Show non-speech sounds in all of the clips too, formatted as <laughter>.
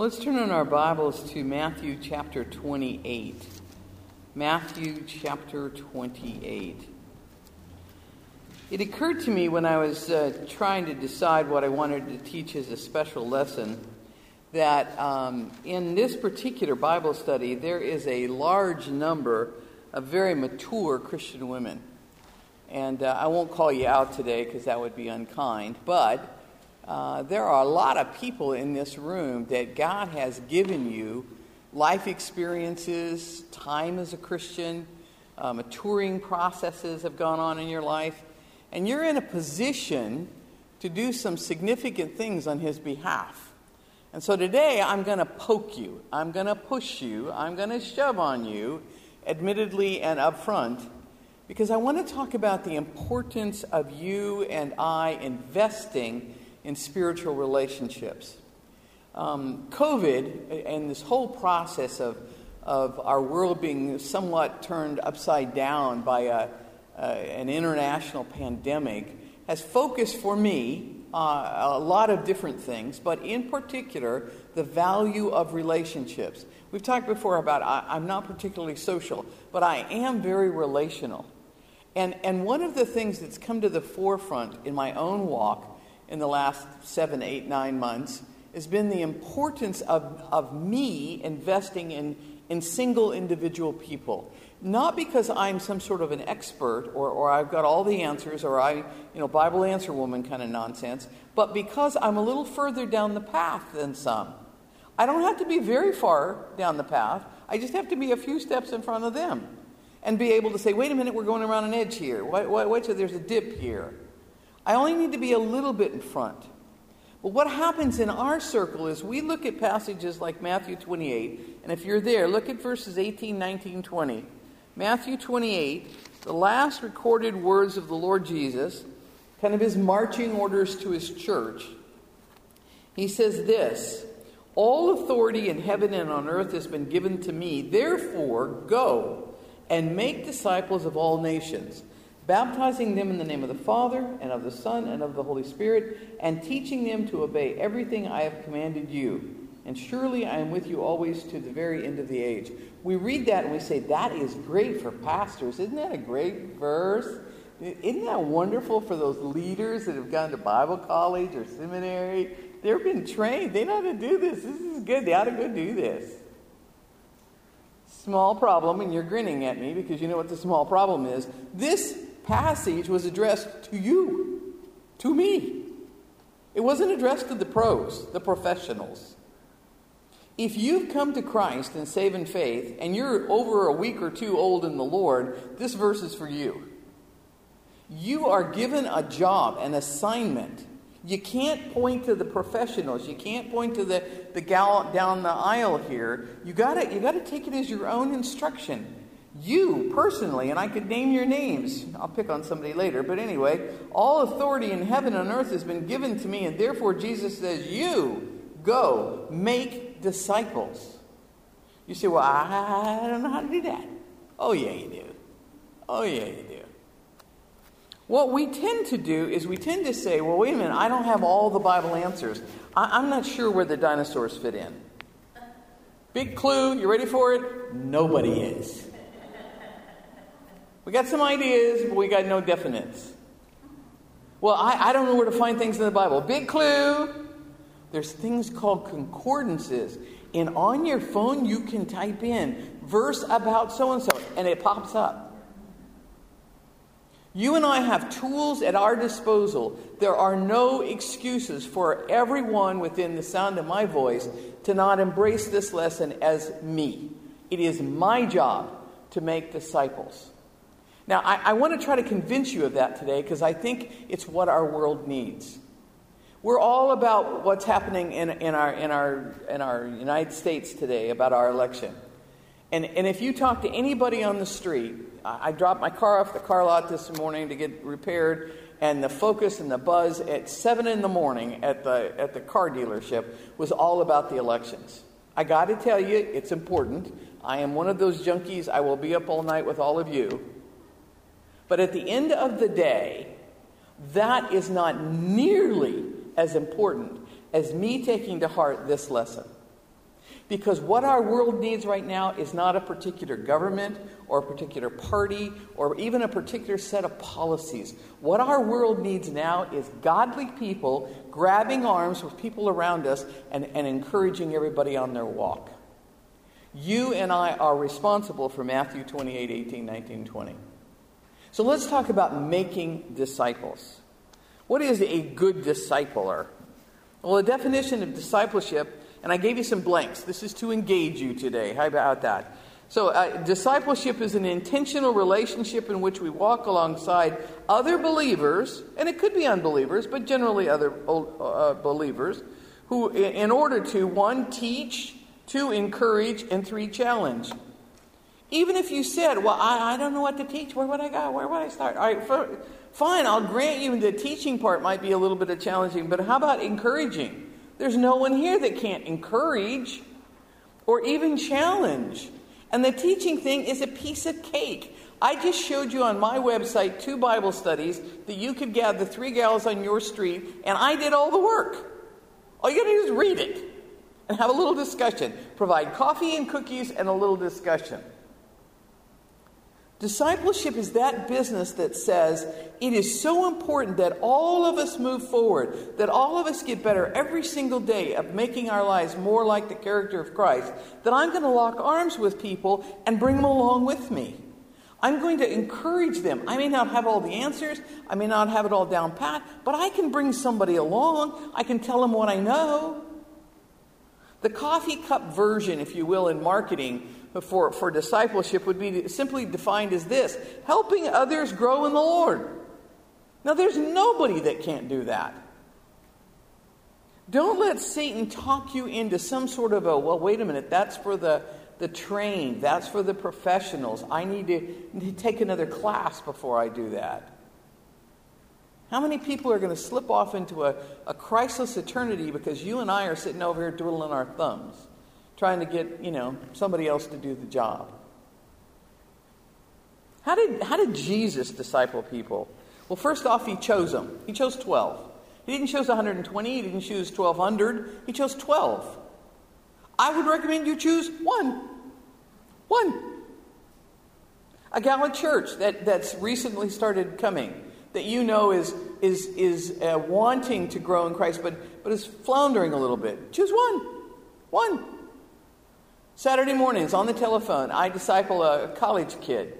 Let's turn in our Bibles to Matthew chapter 28. Matthew chapter 28. It occurred to me when I was uh, trying to decide what I wanted to teach as a special lesson that um, in this particular Bible study, there is a large number of very mature Christian women. And uh, I won't call you out today because that would be unkind, but uh, there are a lot of people in this room that God has given you life experiences, time as a Christian, uh, maturing processes have gone on in your life, and you're in a position to do some significant things on His behalf. And so today I'm going to poke you, I'm going to push you, I'm going to shove on you, admittedly and upfront, because I want to talk about the importance of you and I investing in spiritual relationships. Um, COVID and this whole process of, of our world being somewhat turned upside down by a, uh, an international pandemic has focused for me uh, a lot of different things, but in particular, the value of relationships. We've talked before about I, am not particularly social, but I am very relational. And, and one of the things that's come to the forefront in my own walk in the last seven, eight, nine months has been the importance of, of me investing in, in single individual people. Not because I'm some sort of an expert or, or I've got all the answers or I, you know, Bible answer woman kind of nonsense, but because I'm a little further down the path than some. I don't have to be very far down the path. I just have to be a few steps in front of them and be able to say, wait a minute, we're going around an edge here. Wait, wait, wait, so there's a dip here. I only need to be a little bit in front. But what happens in our circle is we look at passages like Matthew 28, and if you're there, look at verses 18, 19, 20. Matthew 28, the last recorded words of the Lord Jesus, kind of his marching orders to his church. He says this All authority in heaven and on earth has been given to me. Therefore, go and make disciples of all nations baptizing them in the name of the Father, and of the Son, and of the Holy Spirit, and teaching them to obey everything I have commanded you. And surely I am with you always to the very end of the age. We read that and we say, that is great for pastors. Isn't that a great verse? Isn't that wonderful for those leaders that have gone to Bible college or seminary? They've been trained. They know how to do this. This is good. They ought to go do this. Small problem, and you're grinning at me because you know what the small problem is. This passage was addressed to you, to me. It wasn't addressed to the pros, the professionals. If you've come to Christ in faith, and you're over a week or two old in the Lord, this verse is for you. You are given a job, an assignment. You can't point to the professionals. You can't point to the, the gal down the aisle here. You gotta, you gotta take it as your own instruction. You personally, and I could name your names, I'll pick on somebody later, but anyway, all authority in heaven and earth has been given to me, and therefore Jesus says, You go make disciples. You say, Well, I don't know how to do that. Oh, yeah, you do. Oh, yeah, you do. What we tend to do is we tend to say, Well, wait a minute, I don't have all the Bible answers. I- I'm not sure where the dinosaurs fit in. Big clue, you ready for it? Nobody is. We got some ideas, but we got no definites. Well, I, I don't know where to find things in the Bible. Big clue there's things called concordances. And on your phone, you can type in verse about so and so, and it pops up. You and I have tools at our disposal. There are no excuses for everyone within the sound of my voice to not embrace this lesson as me. It is my job to make disciples. Now, I, I want to try to convince you of that today because I think it's what our world needs. We're all about what's happening in, in, our, in, our, in our United States today about our election. And, and if you talk to anybody on the street, I, I dropped my car off the car lot this morning to get repaired, and the focus and the buzz at 7 in the morning at the, at the car dealership was all about the elections. I got to tell you, it's important. I am one of those junkies. I will be up all night with all of you. But at the end of the day, that is not nearly as important as me taking to heart this lesson. Because what our world needs right now is not a particular government or a particular party or even a particular set of policies. What our world needs now is godly people grabbing arms with people around us and, and encouraging everybody on their walk. You and I are responsible for Matthew 28 18, 19, 20. So let's talk about making disciples. What is a good discipler? Well, the definition of discipleship and I gave you some blanks. This is to engage you today. How about that? So, uh, discipleship is an intentional relationship in which we walk alongside other believers, and it could be unbelievers, but generally other uh, believers, who, in order to, one, teach, two, encourage, and three, challenge. Even if you said, Well, I, I don't know what to teach, where would I go? Where would I start? All right, for, fine, I'll grant you the teaching part might be a little bit of challenging, but how about encouraging? There's no one here that can't encourage or even challenge. And the teaching thing is a piece of cake. I just showed you on my website two Bible studies that you could gather three gals on your street, and I did all the work. All you gotta do is read it and have a little discussion. Provide coffee and cookies and a little discussion. Discipleship is that business that says it is so important that all of us move forward, that all of us get better every single day of making our lives more like the character of Christ, that I'm going to lock arms with people and bring them along with me. I'm going to encourage them. I may not have all the answers, I may not have it all down pat, but I can bring somebody along. I can tell them what I know. The coffee cup version, if you will, in marketing for, for discipleship would be simply defined as this helping others grow in the Lord. Now, there's nobody that can't do that. Don't let Satan talk you into some sort of a, well, wait a minute, that's for the, the trained, that's for the professionals. I need to, take another class before I do that. How many people are going to slip off into a, a Christless eternity because you and I are sitting over here twiddling our thumbs? Trying to get, you know, somebody else to do the job. How did, how did Jesus disciple people? Well, first off, he chose them. He chose 12. He didn't choose 120, he didn't choose 1,200, he chose 12. I would recommend you choose one. One. A gallant church that, that's recently started coming, that you know is, is, is uh, wanting to grow in Christ, but, but is floundering a little bit. Choose one. One. Saturday mornings on the telephone, I disciple a college kid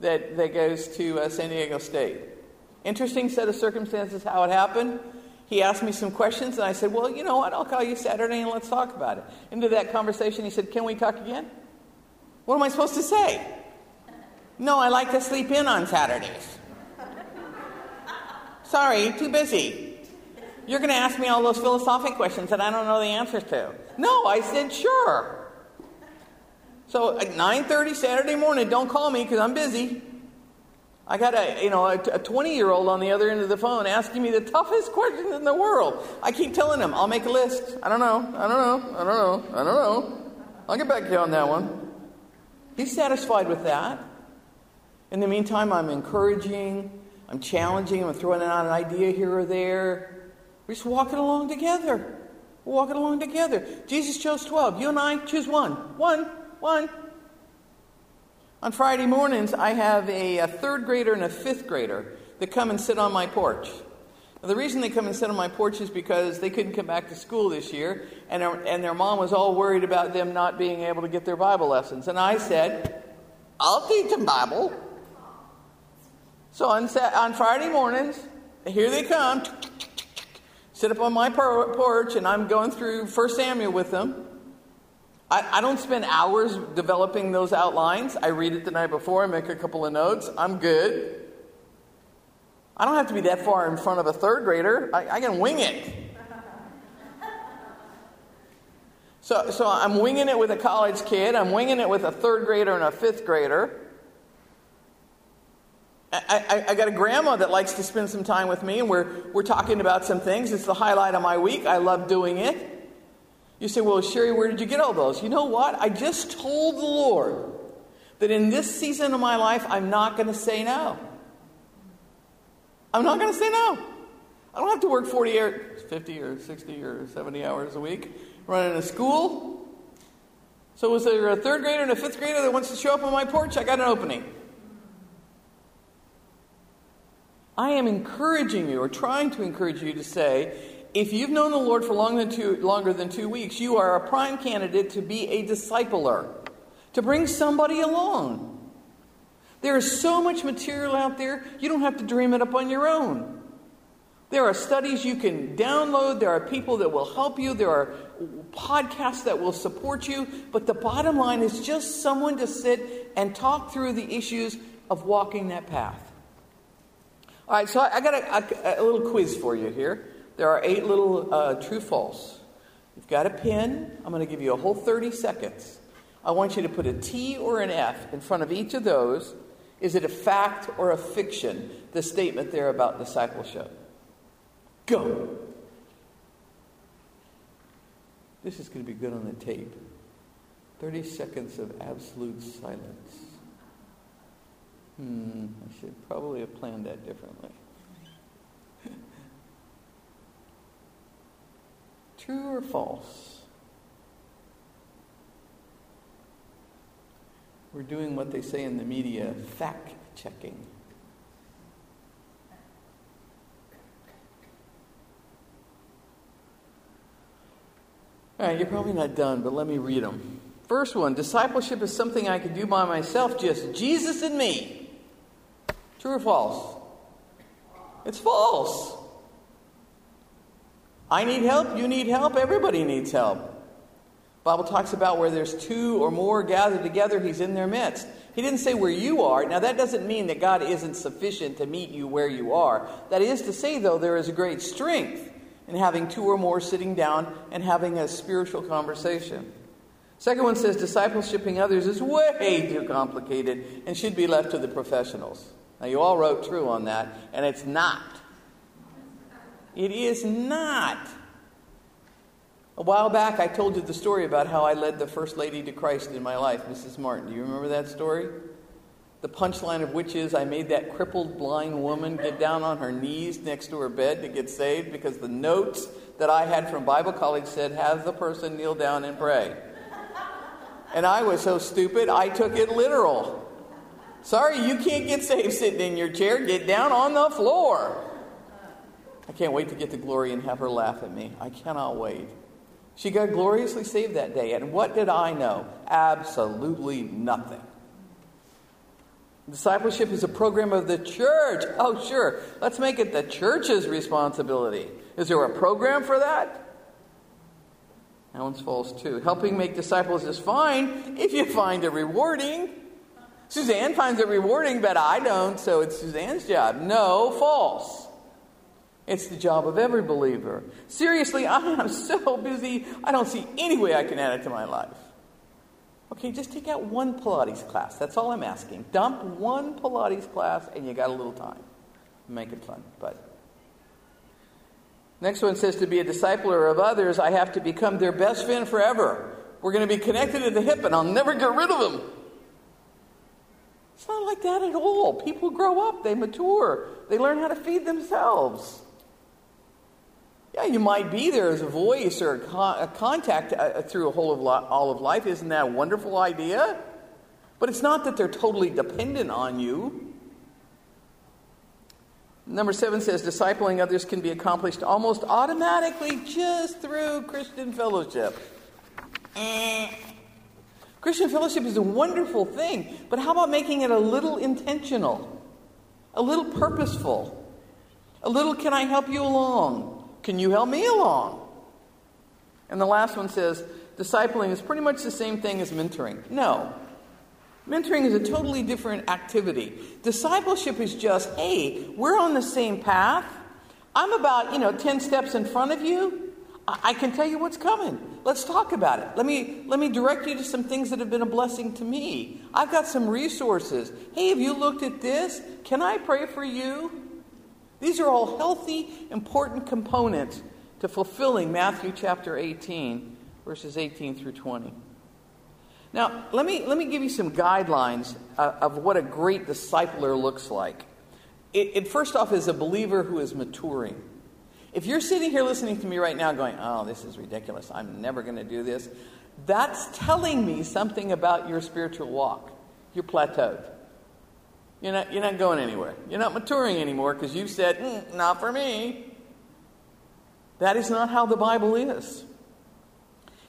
that, that goes to uh, San Diego State. Interesting set of circumstances how it happened. He asked me some questions, and I said, Well, you know what? I'll call you Saturday and let's talk about it. Into that conversation, he said, Can we talk again? What am I supposed to say? No, I like to sleep in on Saturdays. <laughs> Sorry, too busy. You're going to ask me all those philosophic questions that I don't know the answers to. No, I said, Sure. So at 9:30 Saturday morning, don't call me because I'm busy. I got a you know a 20 year old on the other end of the phone asking me the toughest questions in the world. I keep telling him I'll make a list. I don't know. I don't know. I don't know. I don't know. I'll get back to you on that one. He's satisfied with that. In the meantime, I'm encouraging, I'm challenging, I'm throwing out an idea here or there. We're just walking along together. We're walking along together. Jesus chose 12. You and I choose one. One. One. On Friday mornings, I have a, a, third grader and a fifth grader that come and sit on my porch. Now, the reason they come and sit on my porch is because they couldn't come back to school this year, and and their mom was all worried about them not being able to get their Bible lessons. And I said, I'll teach them Bible. So on, on Friday mornings, here they come, <tsk> sit up on my porch, and I'm going through 1 Samuel with them. I, I don't spend hours developing those outlines. I read it the night before, I make a couple of notes. I'm good. I don't have to be that far in front of a third grader. I, I can wing it. <laughs> So, so I'm winging it with a college kid. I'm winging it with a third grader and a fifth grader. I, I, I, got a grandma that likes to spend some time with me, and we're, we're talking about some things. It's the highlight of my week. I love doing it. You say, well, Sherry, where did you get all those? You know what? I just told the Lord that in this season of my life, I'm not going to say no. I'm not going to say no. I don't have to work 40 or 50 or 60 or 70 hours a week running a school. So, was there a third grader and a fifth grader that wants to show up on my porch? I got an opening. I am encouraging you, or trying to encourage you, to say, if you've known the Lord for longer than two, longer than two weeks, you are a prime candidate to be a discipler, to bring somebody along. There is so much material out there, you don't have to dream it up on your own. There are studies you can download, there are people that will help you, there are podcasts that will support you, but the bottom line is just someone to sit and talk through the issues of walking that path. All right, so I got a, a, a little quiz for you here. There are eight little uh, true false. You've got a pen. I'm going to give you a whole 30 seconds. I want you to put a T or an F in front of each of those. Is it a fact or a fiction, the statement there about discipleship? Go. This is going to be good on the tape. 30 seconds of absolute silence. Hmm, I should probably have planned that differently. True or false? We're doing what they say in the media fact checking. All right, you're probably not done, but let me read them. First one discipleship is something I can do by myself, just Jesus and me. True or false? It's false. I need help, you need help, everybody needs help. Bible talks about where there's two or more gathered together, he's in their midst. He didn't say where you are. Now that doesn't mean that God isn't sufficient to meet you where you are. That is to say though there is a great strength in having two or more sitting down and having a spiritual conversation. Second one says discipleshiping others is way too complicated and should be left to the professionals. Now, you all wrote true on that, and it's not. It is not. A while back, I told you the story about how I led the First Lady to Christ in my life, Mrs. Martin. Do you remember that story? The punchline of which is I made that crippled blind woman get down on her knees next to her bed to get saved because the notes that I had from Bible college said, Have the person kneel down and pray. And I was so stupid, I took it literal. Sorry, you can't get saved sitting in your chair. Get down on the floor. I can't wait to get to Glory and have her laugh at me. I cannot wait. She got gloriously saved that day. And what did I know? Absolutely nothing. Discipleship is a program of the church. Oh, sure. Let's make it the church's responsibility. Is there a program for that? That one's false too. Helping make disciples is fine if you find it rewarding. Suzanne finds it rewarding, but I don't, so it's Suzanne's job. No, false. It's the job of every believer. Seriously, <laughs> I am so busy, I don't see any way I can add it to my life. Okay, just take out one Pilates class. That's all I'm asking. Dump one Pilates class and you got a little time. Make it fun, but. Next one says to be a discipler of others, I have to become their best friend forever. We're going to be connected at the hip and I'll never get rid of them. It's not like that at all. People grow up, they mature, they learn how to feed themselves. Yeah, you might be there as a voice or a, con- a contact uh, through a whole of li- all of life. Isn't that a wonderful idea? But it's not that they're totally dependent on you. Number seven says discipling others can be accomplished almost automatically just through Christian fellowship. Eh. Christian fellowship is a wonderful thing, but how about making it a little intentional, a little purposeful, a little can I help you along? Can you help me along? And the last one says discipling is pretty much the same thing as mentoring. No. Mentoring is a totally different activity. Discipleship is just, hey, we're on the same path. I'm about, you know, 10 steps in front of you. I can tell you what's coming. Let's talk about it. Let me, let me direct you to some things that have been a blessing to me. I've got some resources. Hey, have you looked at this? Can I pray for you? These are all healthy, important components to fulfilling Matthew chapter 18, verses 18 through 20. Now, let me, let me give you some guidelines uh, of what a great discipler looks like. It, it first off is a believer who is maturing. If you're sitting here listening to me right now going, oh, this is ridiculous, I'm never going to do this, that's telling me something about your spiritual walk. You're plateaued. You're not, you're not going anywhere. You're not maturing anymore because you said, mm, not for me. That is not how the Bible is.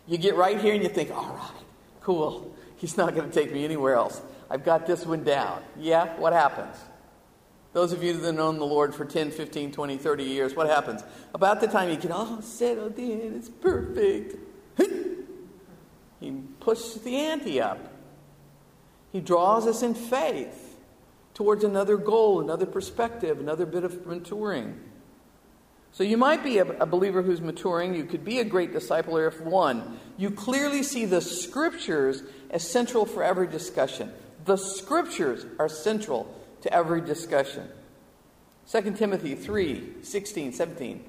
You get right here and you think, all right, cool. He's not going to take me anywhere else. I've got this one down. Yeah, what happens? Those of you that have known the Lord for 10, 15, 20, 30 years, what happens? About the time you get all settled in, it's perfect. He pushes the ante up. He draws us in faith towards another goal, another perspective, another bit of maturing. So you might be a, a, believer who's maturing. You could be a great discipler if one, you clearly see the scriptures as central for every discussion. The scriptures are central to every discussion. 2 Timothy 3 16, 17.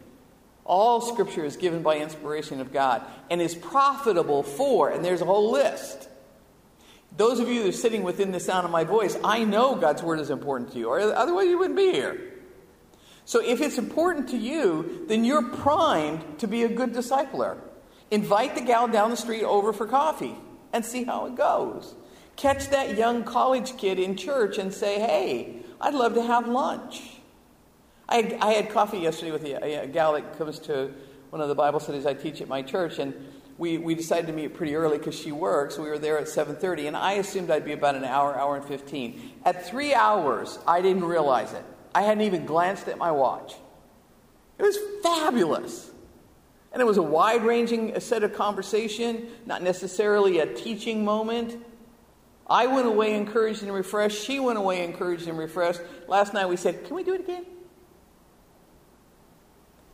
All scripture is given by inspiration of God and is profitable for, and there's a whole list. Those of you that are sitting within the sound of my voice, I know God's word is important to you, or otherwise you wouldn't be here. So if it's important to you, then you're primed to be a good discipler. Invite the gal down the street over for coffee and see how it goes. Catch that young college kid in church and say, hey, I'd love to have lunch. I had, I had coffee yesterday with a, a, gal that comes to one of the Bible studies I teach at my church, and we, we decided to meet pretty early because she works. We were there at 7.30, and I assumed I'd be about an hour, hour and 15. At three hours, I didn't realize it. I hadn't even glanced at my watch. It was fabulous. And it was a wide ranging uh, set of conversation, not necessarily a teaching moment. I went away encouraged and refreshed. She went away encouraged and refreshed. Last night we said, Can we do it again?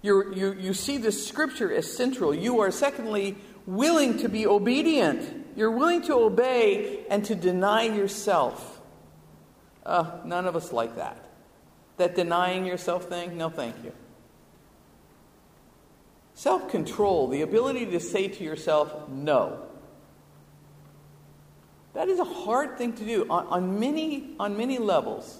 you you, you see the scripture as central. You are, secondly, willing to be obedient. You're willing to obey and to deny yourself. Uh, none of us like that. That denying yourself thing, no thank you. Self control, the ability to say to yourself, no. That is a hard thing to do on, on, many, on many levels.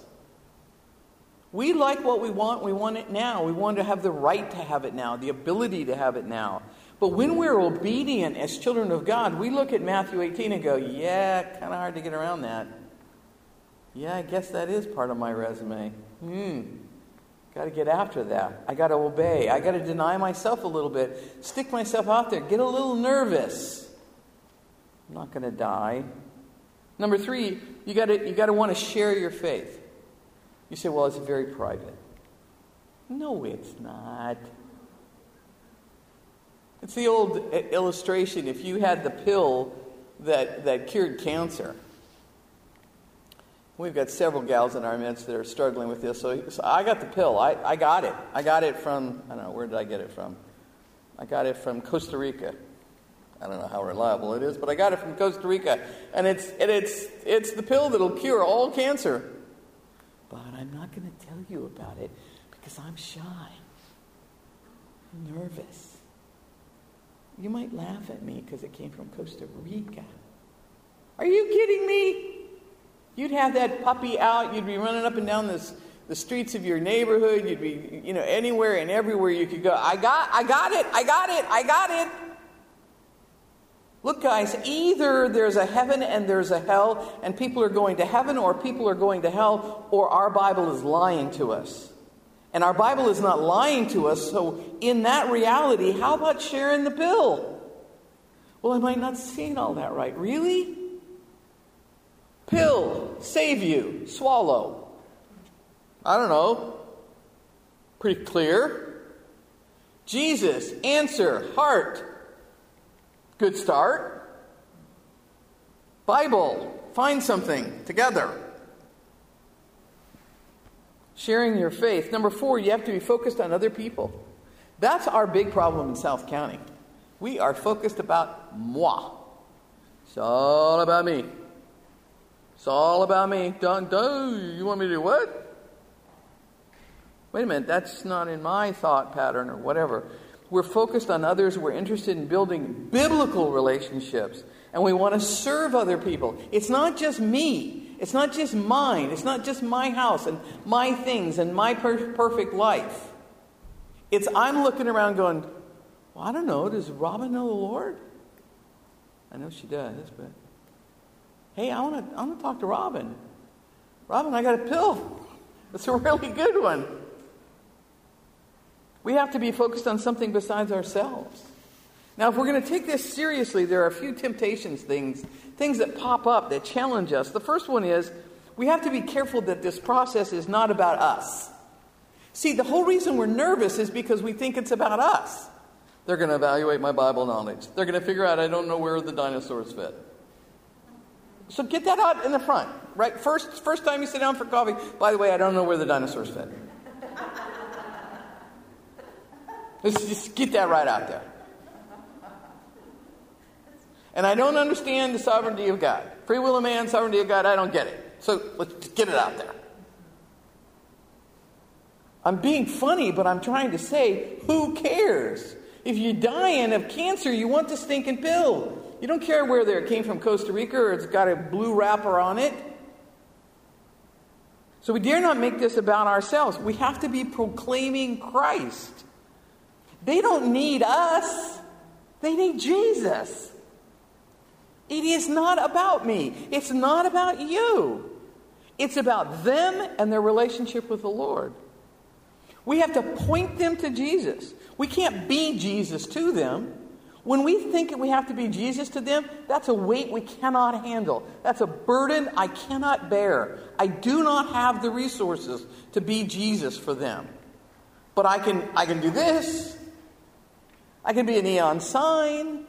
We like what we want, we want it now. We want to have the right to have it now, the ability to have it now. But when we're obedient as children of God, we look at Matthew 18 and go, yeah, kind of hard to get around that. Yeah, I guess that is part of my resume. Hmm. Got to get after that. I got to obey. I got to deny myself a little bit. Stick myself out there. Get a little nervous. I'm not going to die. Number three, you got to you got to want to share your faith. You say, well, it's very private. No, it's not. It's the old uh, illustration. If you had the pill that, that cured cancer, We've got several gals in our midst that are struggling with this. So, so, I got the pill. I, I got it. I got it from, I don't know, where did I get it from? I got it from Costa Rica. I don't know how reliable it is, but I got it from Costa Rica. And it's, and it's, it's the pill that'll cure all cancer. But I'm not going to tell you about it because I'm shy, nervous. You might laugh at me because it came from Costa Rica. Are you kidding me? You'd have that puppy out, you'd be running up and down this, the streets of your neighborhood, you'd be, you know, anywhere and everywhere you could go. I got, I got it, I got it, I got it. Look, guys, either there's a heaven and there's a hell, and people are going to heaven or people are going to hell, or our Bible is lying to us. And our Bible is not lying to us, so in that reality, how about sharing the pill? Well, am I might not seeing all that right. Really? Pill, save you, swallow. I don't know. Pretty clear. Jesus, answer, heart. Good start. Bible, find something together. Sharing your faith. Number four, you have to be focused on other people. That's our big problem in South County. We are focused about moi. It's all about me. It's all about me. Don't, don't, you want me to do what? Wait a minute, that's not in my thought pattern or whatever. We're focused on others. We're interested in building biblical relationships. And we want to serve other people. It's not just me. It's not just mine. It's not just my house and my things and my per- perfect life. It's I'm looking around going, well, I don't know. Does Robin know the Lord? I know she does, but hey, I want to I want to talk to Robin. Robin, I got a pill. It's a really good one. We have to be focused on something besides ourselves. Now, if we're going to take this seriously, there are a few temptations things, things that pop up that challenge us. The first one is we have to be careful that this process is not about us. See, the whole reason we're nervous is because we think it's about us. They're going to evaluate my Bible knowledge. They're going to figure out I don't know where the dinosaurs fit. So get that out in the front, right? First, first time you sit down for coffee. By the way, I don't know where the dinosaurs fit. Let's just get that right out there. And I don't understand the sovereignty of God. Free will of man, sovereignty of God, I don't get it. So let's get it out there. I'm being funny, but I'm trying to say, who cares? If you're dying of cancer, you want the stinking pill. You don't care whether it came from Costa Rica or it's got a blue wrapper on it. So we dare not make this about ourselves. We have to be proclaiming Christ. They don't need us, they need Jesus. It is not about me, it's not about you. It's about them and their relationship with the Lord. We have to point them to Jesus. We can't be Jesus to them. When we think that we have to be Jesus to them, that's a weight we cannot handle. That's a burden I cannot bear. I do not have the resources to be Jesus for them. But I can, I can do this. I can be a neon sign.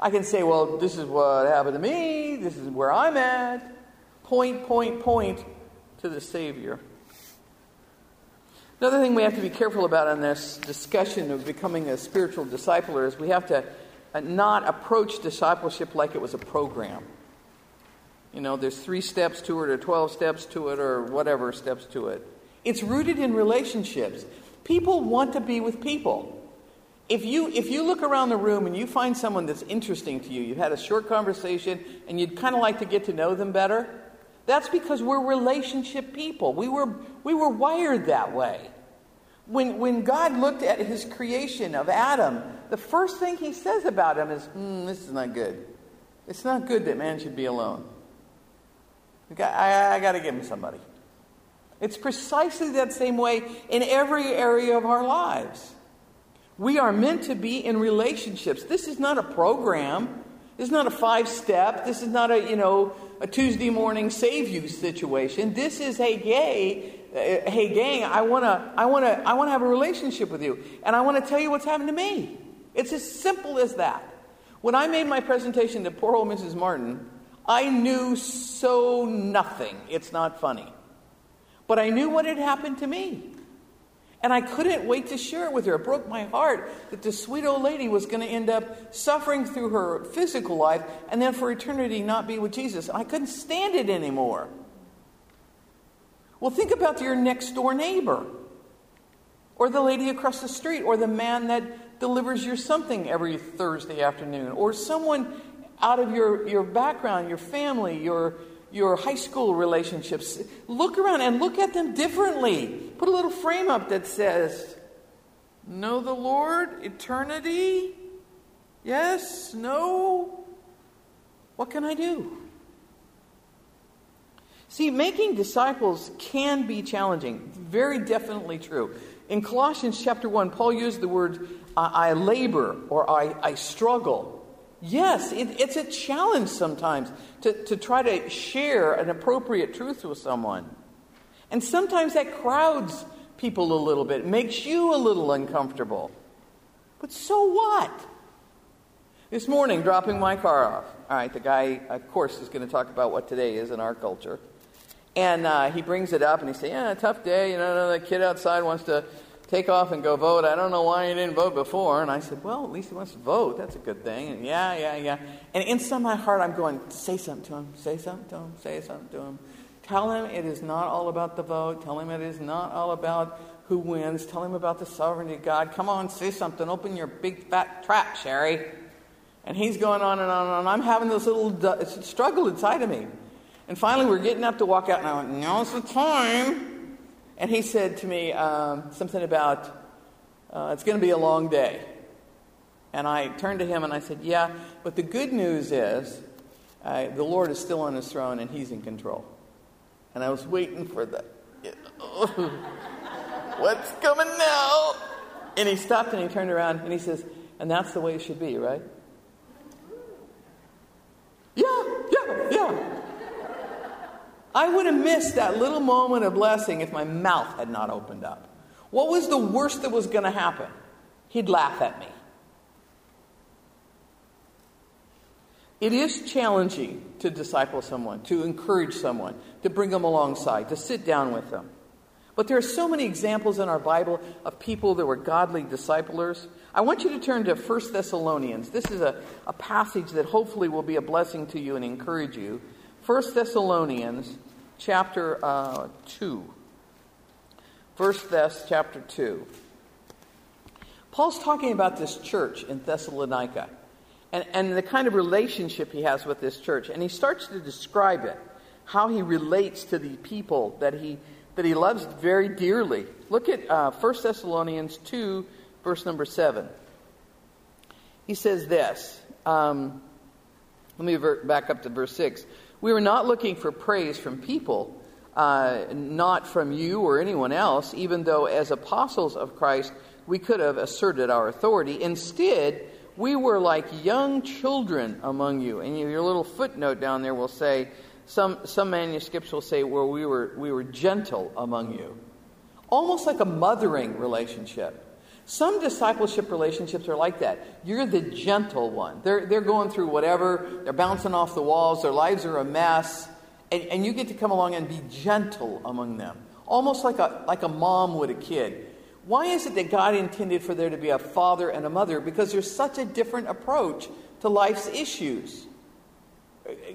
I can say, well, this is what happened to me. This is where I'm at. Point, point, point to the Savior. Another thing we have to be careful about in this discussion of becoming a spiritual discipler is we have to not approach discipleship like it was a program. You know, there's three steps to it, or 12 steps to it, or whatever steps to it. It's rooted in relationships. People want to be with people. If you, if you look around the room and you find someone that's interesting to you, you've had a short conversation and you'd kind of like to get to know them better, that's because we're relationship people. We were, we were wired that way. When, when God looked at his creation of Adam, the first thing he says about him is, mm, This is not good. It's not good that man should be alone. I, I got to give him somebody. It's precisely that same way in every area of our lives. We are meant to be in relationships. This is not a program. This is not a five step. This is not a, you know, a Tuesday morning save you situation. This is, hey, gay, uh, hey, gang, I want to I wanna, I wanna have a relationship with you. And I want to tell you what's happened to me. It's as simple as that. When I made my presentation to poor old Mrs. Martin, I knew so nothing. It's not funny. But I knew what had happened to me. And I couldn't wait to share it with her. It broke my heart that this sweet old lady was going to end up suffering through her physical life and then for eternity not be with Jesus. I couldn't stand it anymore. Well, think about your next door neighbor, or the lady across the street, or the man that delivers your something every Thursday afternoon, or someone out of your, your background, your family, your, your high school relationships. Look around and look at them differently. Put a little frame up that says, Know the Lord, eternity? Yes, no? What can I do? See, making disciples can be challenging. Very definitely true. In Colossians chapter 1, Paul used the word, I, I labor or I, I struggle. Yes, it, it's a challenge sometimes to, to try to share an appropriate truth with someone. And sometimes that crowds people a little bit, makes you a little uncomfortable. But so what? This morning, dropping my car off. All right, the guy, of course, is going to talk about what today is in our culture. And uh, he brings it up and he says, Yeah, tough day. You know, the kid outside wants to take off and go vote. I don't know why he didn't vote before. And I said, Well, at least he wants to vote. That's a good thing. And yeah, yeah, yeah. And inside my heart, I'm going, Say something to him. Say something to him. Say something to him. Tell him it is not all about the vote. Tell him it is not all about who wins. Tell him about the sovereignty of God. Come on, say something. Open your big fat trap, Sherry. And he's going on and on and on. I'm having this little struggle inside of me. And finally, we're getting up to walk out, and I went, Now's the time. And he said to me um, something about, uh, it's going to be a long day. And I turned to him and I said, Yeah, but the good news is uh, the Lord is still on his throne and he's in control. And I was waiting for the, <laughs> what's coming now? And he stopped and he turned around and he says, And that's the way it should be, right? Yeah, yeah, yeah. I would have missed that little moment of blessing if my mouth had not opened up. What was the worst that was going to happen? He'd laugh at me. It is challenging to disciple someone, to encourage someone, to bring them alongside, to sit down with them. But there are so many examples in our Bible of people that were godly disciplers. I want you to turn to 1 Thessalonians. This is a, a passage that hopefully will be a blessing to you and encourage you. 1 Thessalonians chapter uh, 2. 1 Thess chapter 2. Paul's talking about this church in Thessalonica and, and the kind of relationship he has with this church. And he starts to describe it, how he relates to the people that he, that he loves very dearly. Look at uh, 1 Thessalonians 2, verse number 7. He says this. Um, let me revert back up to verse 6. We were not looking for praise from people, uh, not from you or anyone else, even though as apostles of Christ we could have asserted our authority. Instead, we were like young children among you. And your little footnote down there will say, some, some manuscripts will say, well, we were, we were gentle among you. Almost like a mothering relationship. Some discipleship relationships are like that. You're the gentle one. They're, they're going through whatever, they're bouncing off the walls, their lives are a mess, and, and you get to come along and be gentle among them. Almost like a, like a mom would a kid. Why is it that God intended for there to be a father and a mother? Because there's such a different approach to life's issues.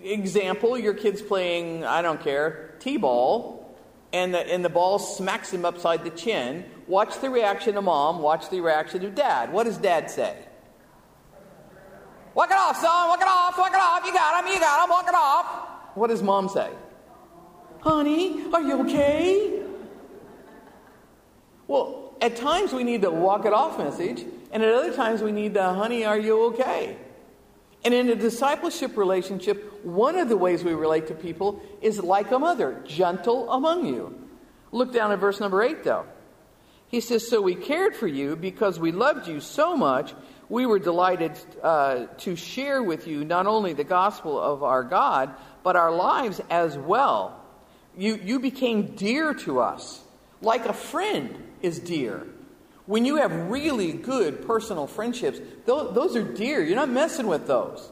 Example, your kid's playing, I don't care, T ball, and the, and the ball smacks him upside the chin. Watch the reaction of mom, watch the reaction of dad. What does dad say? Walk it off, son, walk it off, walk it off. You got him, you got him, walk it off. What does mom say? Honey, are you okay? Well, at times we need the walk it off message, and at other times we need the honey, are you okay? And in a discipleship relationship, one of the ways we relate to people is like a mother, gentle among you. Look down at verse number 8, though. He says, So we cared for you because we loved you so much. We were delighted uh, to share with you not only the gospel of our God, but our lives as well. You, you became dear to us, like a friend is dear. When you have really good personal friendships, those, are dear. You're not messing with those.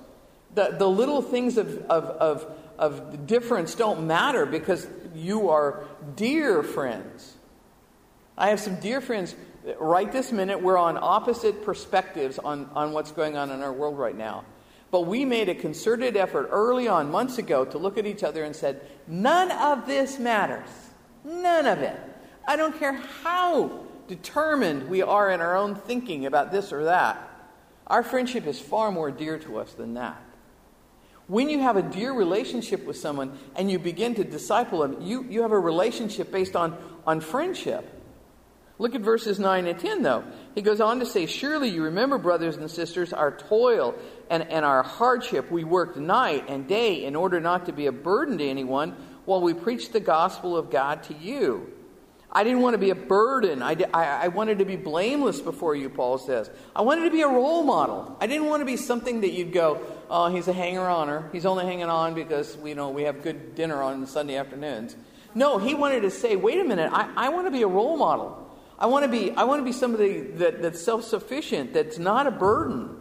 The, the little things of, of, of, of difference don't matter because you are dear friends. I have some dear friends right this minute. We're on opposite perspectives on, on what's going on in our world right now. But we made a concerted effort early on, months ago, to look at each other and said, None of this matters. None of it. I don't care how determined we are in our own thinking about this or that, our friendship is far more dear to us than that. When you have a dear relationship with someone and you begin to disciple them, you, you have a relationship based on, on friendship. Look at verses 9 and 10, though. He goes on to say, Surely you remember, brothers and sisters, our toil and, and our hardship. We worked night and day in order not to be a burden to anyone while we preached the gospel of God to you. I didn't want to be a burden. I, I, I, wanted to be blameless before you, Paul says. I wanted to be a role model. I didn't want to be something that you'd go, oh, he's a hanger oner. He's only hanging on because we, you know, we have good dinner on Sunday afternoons. No, he wanted to say, wait a minute, I, I want to be a role model. I want to be, I want to be somebody that, that's self sufficient, that's not a burden.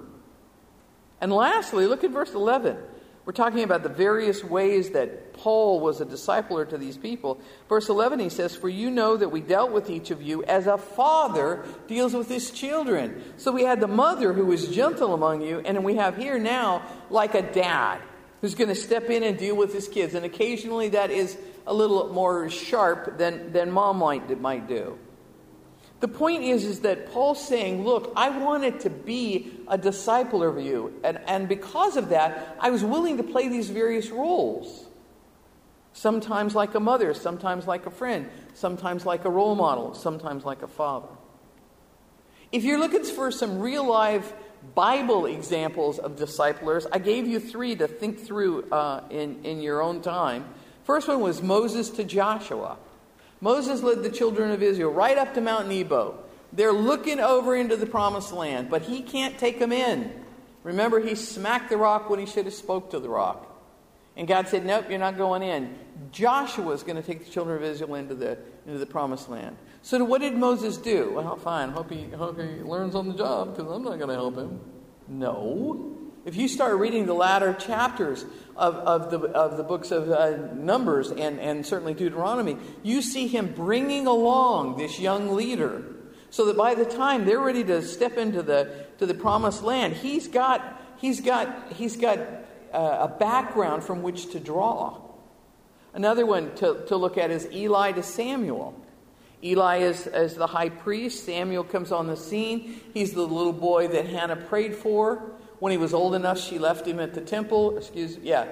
And lastly, look at verse 11. We're talking about the various ways that Paul was a discipler to these people. Verse 11, he says, For you know that we dealt with each of you as a father deals with his children. So we had the mother who was gentle among you, and we have here now like a dad who's going to step in and deal with his kids. And occasionally that is a little more sharp than, than mom might, might do. The point is, is that Paul's saying, Look, I wanted to be a disciple of you. And, and because of that, I was willing to play these various roles. Sometimes like a mother, sometimes like a friend, sometimes like a role model, sometimes like a father. If you're looking for some real life Bible examples of disciplers, I gave you three to think through uh, in, in your own time. First one was Moses to Joshua. Moses led the children of Israel right up to Mount Nebo. They're looking over into the promised land, but he can't take them in. Remember, he smacked the rock when he should have spoke to the rock. And God said, Nope, you're not going in. Joshua is going to take the children of Israel into the, into the promised land. So, what did Moses do? Well, fine. Hope he, hope he learns on the job because I'm not going to help him. No. If you start reading the latter chapters of, of, the, of the books of uh, Numbers and, and certainly Deuteronomy, you see him bringing along this young leader so that by the time they're ready to step into the, to the promised land, he's got, he's got, he's got uh, a background from which to draw. Another one to, to look at is Eli to Samuel. Eli is, is the high priest. Samuel comes on the scene. He's the little boy that Hannah prayed for. When he was old enough, she left him at the temple. Excuse, yeah,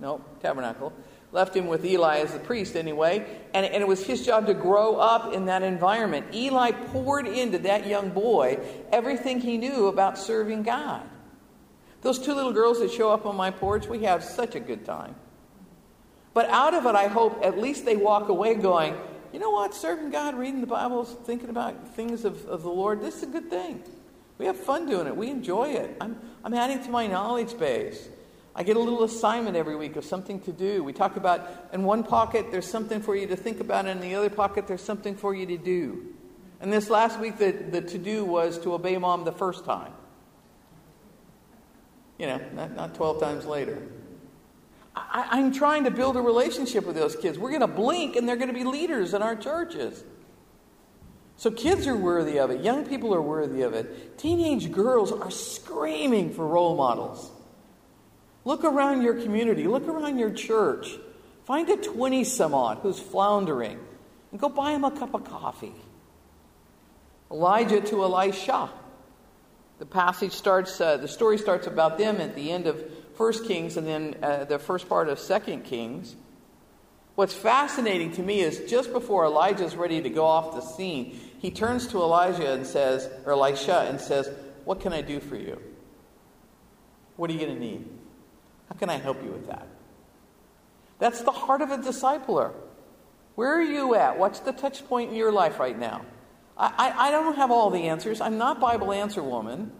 no, tabernacle. Left him with Eli as the priest anyway. And, and it was his job to grow up in that environment. Eli poured into that young boy everything he knew about serving God. Those two little girls that show up on my porch, we have such a good time. But out of it, I hope at least they walk away going, you know what, serving God, reading the Bible, thinking about things of, of the Lord, this is a good thing. We have fun doing it. We enjoy it. I'm, I'm adding to my knowledge base. I get a little assignment every week of something to do. We talk about in one pocket, there's something for you to think about, and in the other pocket, there's something for you to do. And this last week, the, the to do was to obey mom the first time. You know, not, not 12 times later. I, am trying to build a relationship with those kids. We're going to blink and they're going to be leaders in our churches. So kids are worthy of it. Young people are worthy of it. Teenage girls are screaming for role models. Look around your community, look around your church. Find a 20 some odd who's floundering and go buy him a cup of coffee. Elijah to Elisha. The passage starts, uh, the story starts about them at the end of First Kings and then uh, the first part of Second Kings. What's fascinating to me is just before Elijah's ready to go off the scene, he turns to Elijah and says, or Elisha, and says, What can I do for you? What are you going to need? How can I help you with that? That's the heart of a discipler. Where are you at? What's the touch point in your life right now? I, I, I don't have all the answers. I'm not Bible answer woman.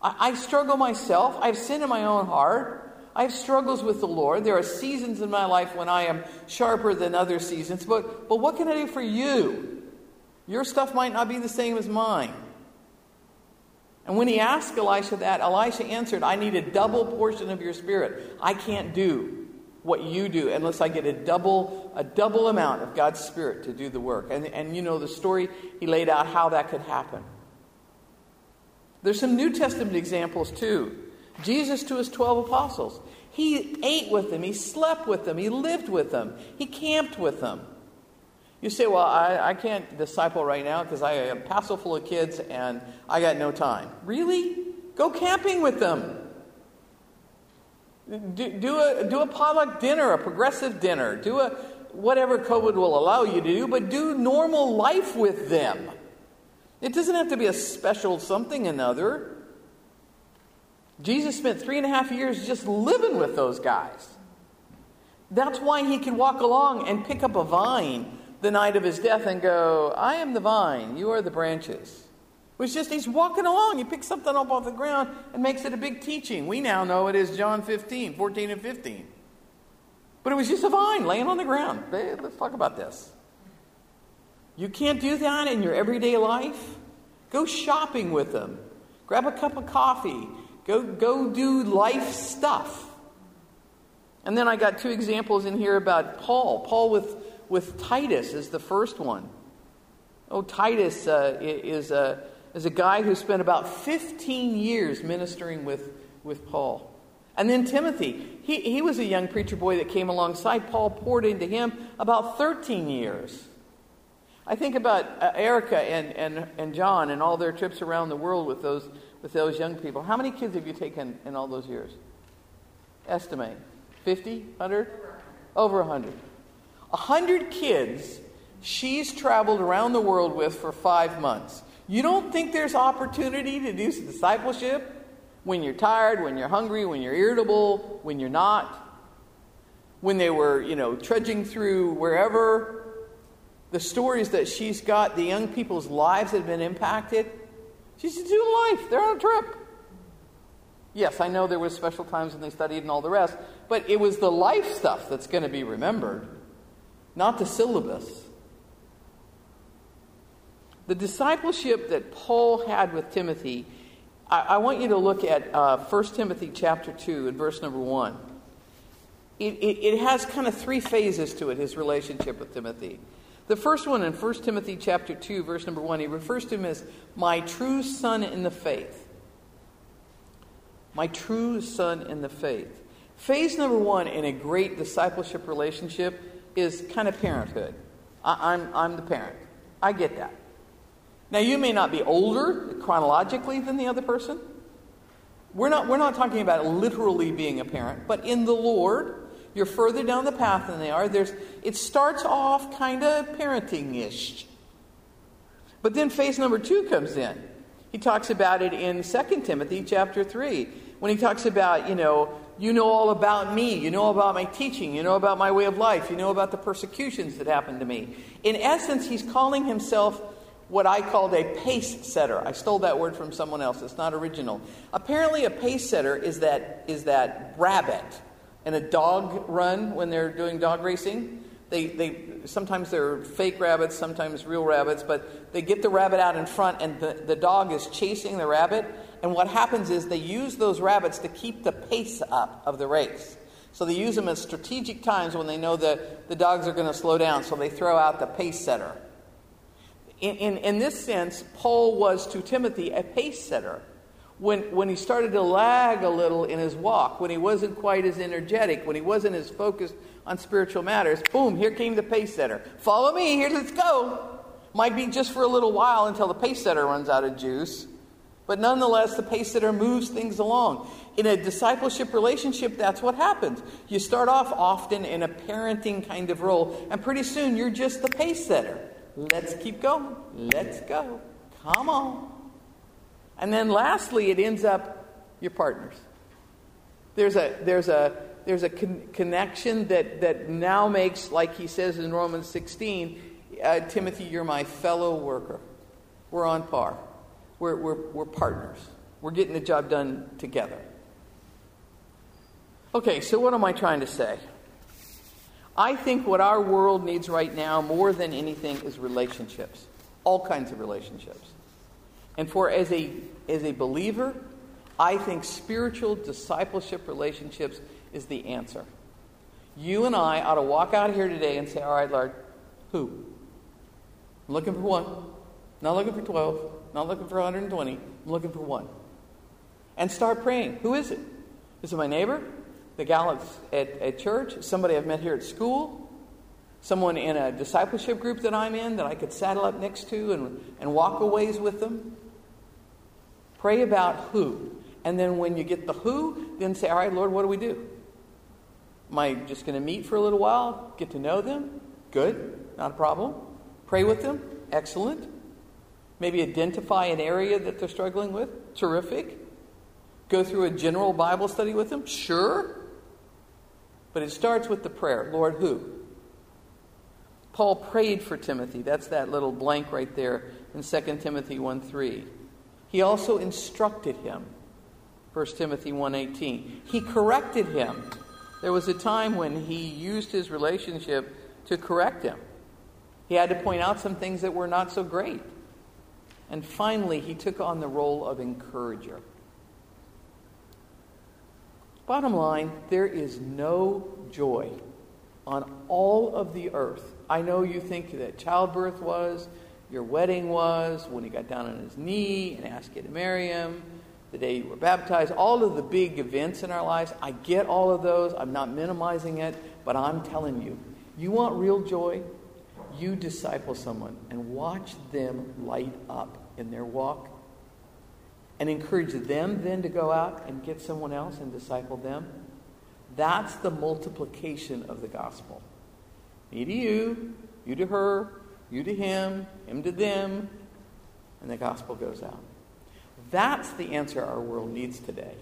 I, I struggle myself. I have sin in my own heart. I have struggles with the Lord. There are seasons in my life when I am sharper than other seasons. But, but what can I do for you? Your stuff might not be the same as mine. And when he asked Elisha that, Elisha answered, I need a double portion of your spirit. I can't do what you do unless I get a double, a double amount of God's spirit to do the work. And, and you know the story, he laid out how that could happen. There's some New Testament examples too. Jesus to his 12 apostles. He ate with them, he slept with them, he lived with them, he camped with them. You say, Well, I, I can't disciple right now because I am passel full of kids and I got no time. Really? Go camping with them. Do, do, a, do a potluck dinner, a progressive dinner. Do a whatever COVID will allow you to do, but do normal life with them. It doesn't have to be a special something another. Jesus spent three and a half years just living with those guys. That's why he could walk along and pick up a vine the night of his death and go, I am the vine, you are the branches. It was just he's walking along, he picks something up off the ground and makes it a big teaching. We now know it is John 15, 14 and 15. But it was just a vine laying on the ground. Let's talk about this. You can't do that in your everyday life? Go shopping with them. Grab a cup of coffee. Go, go do life stuff. And then I got two examples in here about Paul. Paul with, with Titus is the first one. Oh, Titus uh, is, a, is a guy who spent about 15 years ministering with, with Paul. And then Timothy, he, he was a young preacher boy that came alongside. Paul poured into him about 13 years. I think about uh, Erica and, and, and John and all their trips around the world with those with those young people. How many kids have you taken in all those years? Estimate. 50? 100? Over 100. 100 kids she's traveled around the world with for five months. You don't think there's opportunity to do some discipleship when you're tired, when you're hungry, when you're irritable, when you're not? When they were, you know, trudging through wherever the stories that she's got, the young people's lives that have been impacted. She's doing life. They're on a trip. Yes, I know there was special times when they studied and all the rest, but it was the life stuff that's going to be remembered, not the syllabus. The discipleship that Paul had with Timothy, I, I want you to look at uh, 1 Timothy chapter 2 and verse number 1. It, it, it has kind of three phases to it, his relationship with Timothy. The first one in 1 Timothy chapter 2, verse number 1, he refers to him as my true son in the faith. My true son in the faith. Phase number one in a great discipleship relationship is kind of parenthood. I, I'm, I'm the parent. I get that. Now, you may not be older chronologically than the other person. We're not, we're not talking about literally being a parent, but in the Lord, you're further down the path than they are. There's, it starts off kind of parenting ish. But then phase number two comes in. He talks about it in 2 Timothy chapter 3, when he talks about, you know, you know all about me, you know about my teaching, you know about my way of life, you know about the persecutions that happened to me. In essence, he's calling himself what I called a pace setter. I stole that word from someone else. It's not original. Apparently, a pace setter is that is that rabbit in a dog run when they're doing dog racing. They, they sometimes they're fake rabbits, sometimes real rabbits, but they get the rabbit out in front, and the, the dog is chasing the rabbit. And what happens is they use those rabbits to keep the pace up of the race. So they use them at strategic times when they know that the dogs are going to slow down. So they throw out the pace setter in, in, in this sense, Paul was to Timothy a pace setter. When, when he started to lag a little in his walk, when he wasn't quite as energetic, when he wasn't as focused on spiritual matters, boom, here came the pace setter. Follow me, here, let's go. Might be just for a little while until the pace setter runs out of juice, but nonetheless, the pace setter moves things along. In a discipleship relationship, that's what happens. You start off often in a parenting kind of role, and pretty soon you're just the pace setter. Let's keep going. Let's go. Come on. And then lastly, it ends up your partners. There's a, there's a, there's a con- connection that, that now makes, like he says in Romans 16, uh, Timothy, you're my fellow worker. We're on par. We're, we're, we're partners. We're getting the job done together. Okay, so what am I trying to say? I think what our world needs right now more than anything is relationships, all kinds of relationships. And for as a as a believer, I think spiritual discipleship relationships is the answer. You and I ought to walk out here today and say, "All right, Lord, who? I'm looking for one. Not looking for 12, not looking for 120. I'm looking for one." And start praying. Who is it? Is it my neighbor? the gal at, at church, somebody I've met here at school, someone in a discipleship group that I'm in that I could saddle up next to and, and walk a ways with them. Pray about who. And then when you get the who, then say, All right, Lord, what do we do? Am I just going to meet for a little while, get to know them? Good, not a problem. Pray with them? Excellent. Maybe identify an area that they're struggling with? Terrific. Go through a general Bible study with them? Sure. But it starts with the prayer Lord, who? Paul prayed for Timothy. That's that little blank right there in 2 Timothy 1 3. He also instructed him. 1 Timothy 1:18. He corrected him. There was a time when he used his relationship to correct him. He had to point out some things that were not so great. And finally, he took on the role of encourager. Bottom line, there is no joy on all of the earth. I know you think that childbirth was, your wedding was, when he got down on his knee and asked you to marry him, the day you were baptized, all of the big events in our lives. I get all of those. I'm not minimizing it, but I'm telling you, you want real joy? You disciple someone and watch them light up in their walk and encourage them then to go out and get someone else and disciple them. That's the multiplication of the gospel. Me to you, you to her, you to him, him to them. and the gospel goes out. That's the answer our world needs today.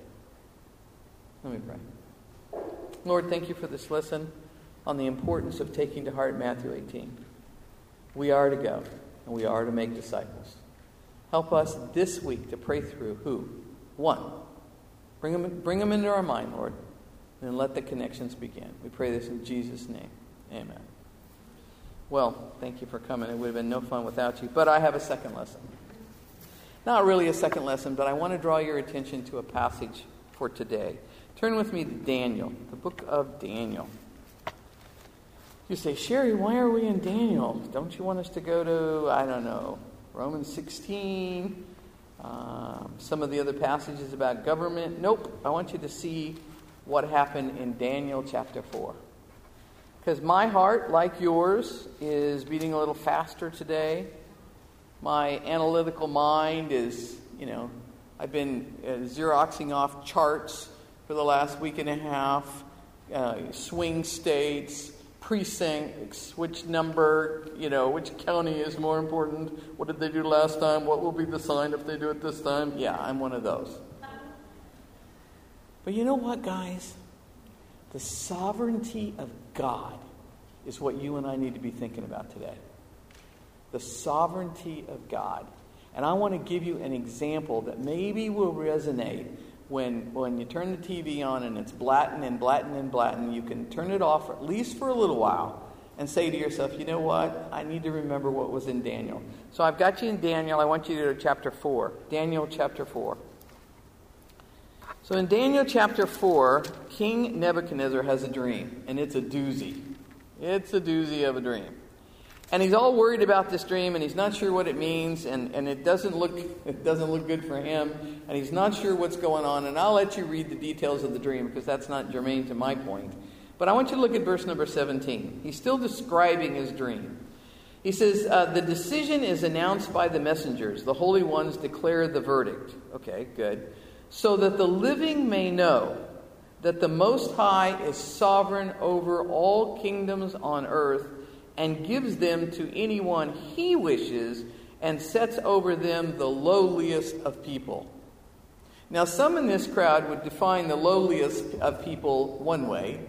Let me pray. Lord, thank you for this lesson on the importance of taking to heart Matthew 18. We are to go, and we are to make disciples. Help us this week to pray through who? One. Bring them, bring them into our mind, Lord, and let the connections begin. We pray this in Jesus' name. Amen. Well, thank you for coming. It would have been no fun without you. But I have a second lesson. Not really a second lesson, but I want to draw your attention to a passage for today. Turn with me to Daniel, the book of Daniel. You say, Sherry, why are we in Daniel? Don't you want us to go to, I don't know, Romans 16, um, some of the other passages about government? Nope. I want you to see what happened in Daniel chapter 4. Because my heart, like yours, is beating a little faster today. My analytical mind is, you know, I've been uh, Xeroxing off charts for the last week and a half, uh, swing states, precincts, which number, you know, which county is more important, what did they do last time, what will be the sign if they do it this time. Yeah, I'm one of those. But you know what, guys? The sovereignty of God is what you and I need to be thinking about today. The sovereignty of God. And I want to give you an example that maybe will resonate when, when you turn the TV on and it's blatting and blatting and blatting. You can turn it off at least for a little while and say to yourself, you know what? I need to remember what was in Daniel. So I've got you in Daniel. I want you to go to chapter 4. Daniel chapter 4. So in Daniel chapter 4, King Nebuchadnezzar has a dream, and it's a doozy. It's a doozy of a dream. And he's all worried about this dream, and he's not sure what it means, and, and it, doesn't look, <laughs> it doesn't look good for him, and he's not sure what's going on. And I'll let you read the details of the dream because that's not germane to my point. But I want you to look at verse number 17. He's still describing his dream. He says, uh, The decision is announced by the messengers. The holy ones declare the verdict. Okay, good so that the living may know that the Most High is sovereign over all kingdoms on earth and gives them to anyone he wishes and sets over them the lowliest of people. Now, some in this crowd would define the lowliest of people one way,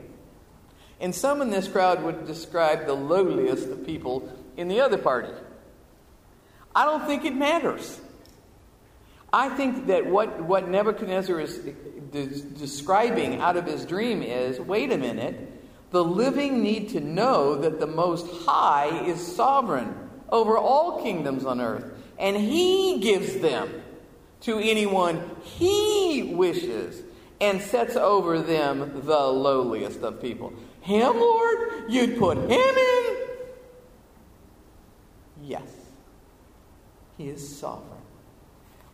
and some in this crowd would describe the lowliest of people in the other party. I don't think it matters. I think that what, what Nebuchadnezzar is de- describing out of his dream is wait a minute, the living need to know that the Most High is sovereign over all kingdoms on earth, and he gives them to anyone he wishes and sets over them the lowliest of people. Him, Lord? You'd put him in? Yes. He is sovereign.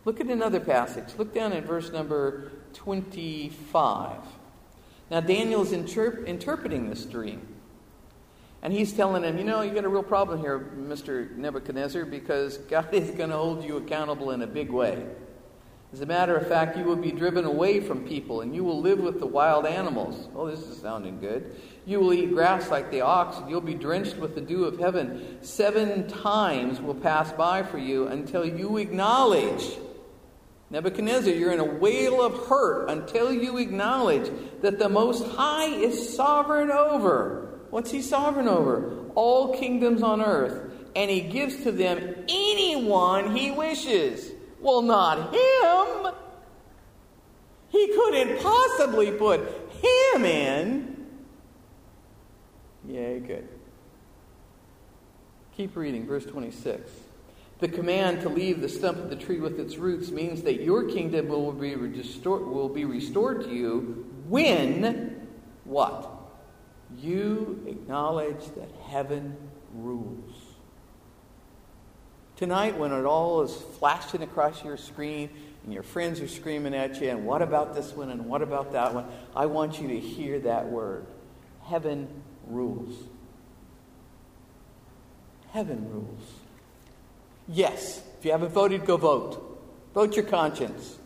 Look at another passage. Look down at verse number 25. Now, Daniel is interp- interpreting this dream. And he's telling him, you know, you got a real problem here, Mr. Nebuchadnezzar, because God <laughs> is going to hold you accountable in a big way. As a matter of fact, you will be driven away from people and you will live with the wild animals. Oh, this is sounding good. You will eat grass like the ox and you'll be drenched with the dew of heaven. Seven times will pass by for you until you acknowledge Nebuchadnezzar, you're in a wail of hurt until you acknowledge that the Most High is sovereign over. What's he sovereign over? All kingdoms on earth. And he gives to them anyone he wishes. Well, not him. He couldn't possibly put him in. Yeah, could. Keep reading, verse 26. The command to leave the stump of the tree with its roots means that your kingdom will be, restored, will be restored to you when what? You acknowledge that heaven rules. Tonight, when it all is flashing across your screen and your friends are screaming at you, and what about this one and what about that one, I want you to hear that word. Heaven rules. Heaven rules. Yes. If you haven't voted, go vote. Vote your conscience.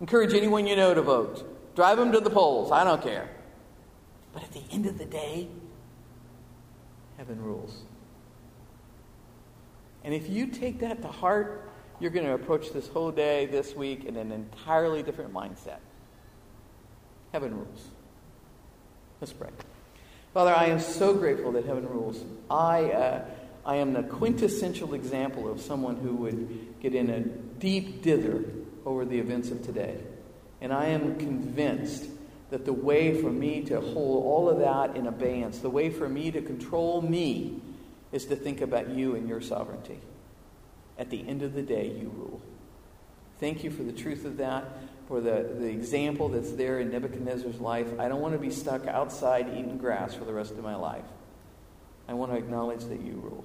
Encourage anyone you know to vote. Drive them to the polls. I don't care. But at the end of the day, heaven rules. And if you take that to heart, you're going to approach this whole day this week in an entirely different mindset. Heaven rules. Let's pray. Father, I am so grateful that heaven rules. I, uh, I am the quintessential example of someone who would get in a deep dither over the events of today. And I am convinced that the way for me to hold all of that in abeyance, the way for me to control me, is to think about you and your sovereignty. At the end of the day, you rule. Thank you for the truth of that, for the, the example that's there in Nebuchadnezzar's life. I don't want to be stuck outside eating grass for the rest of my life. I want to acknowledge that you rule.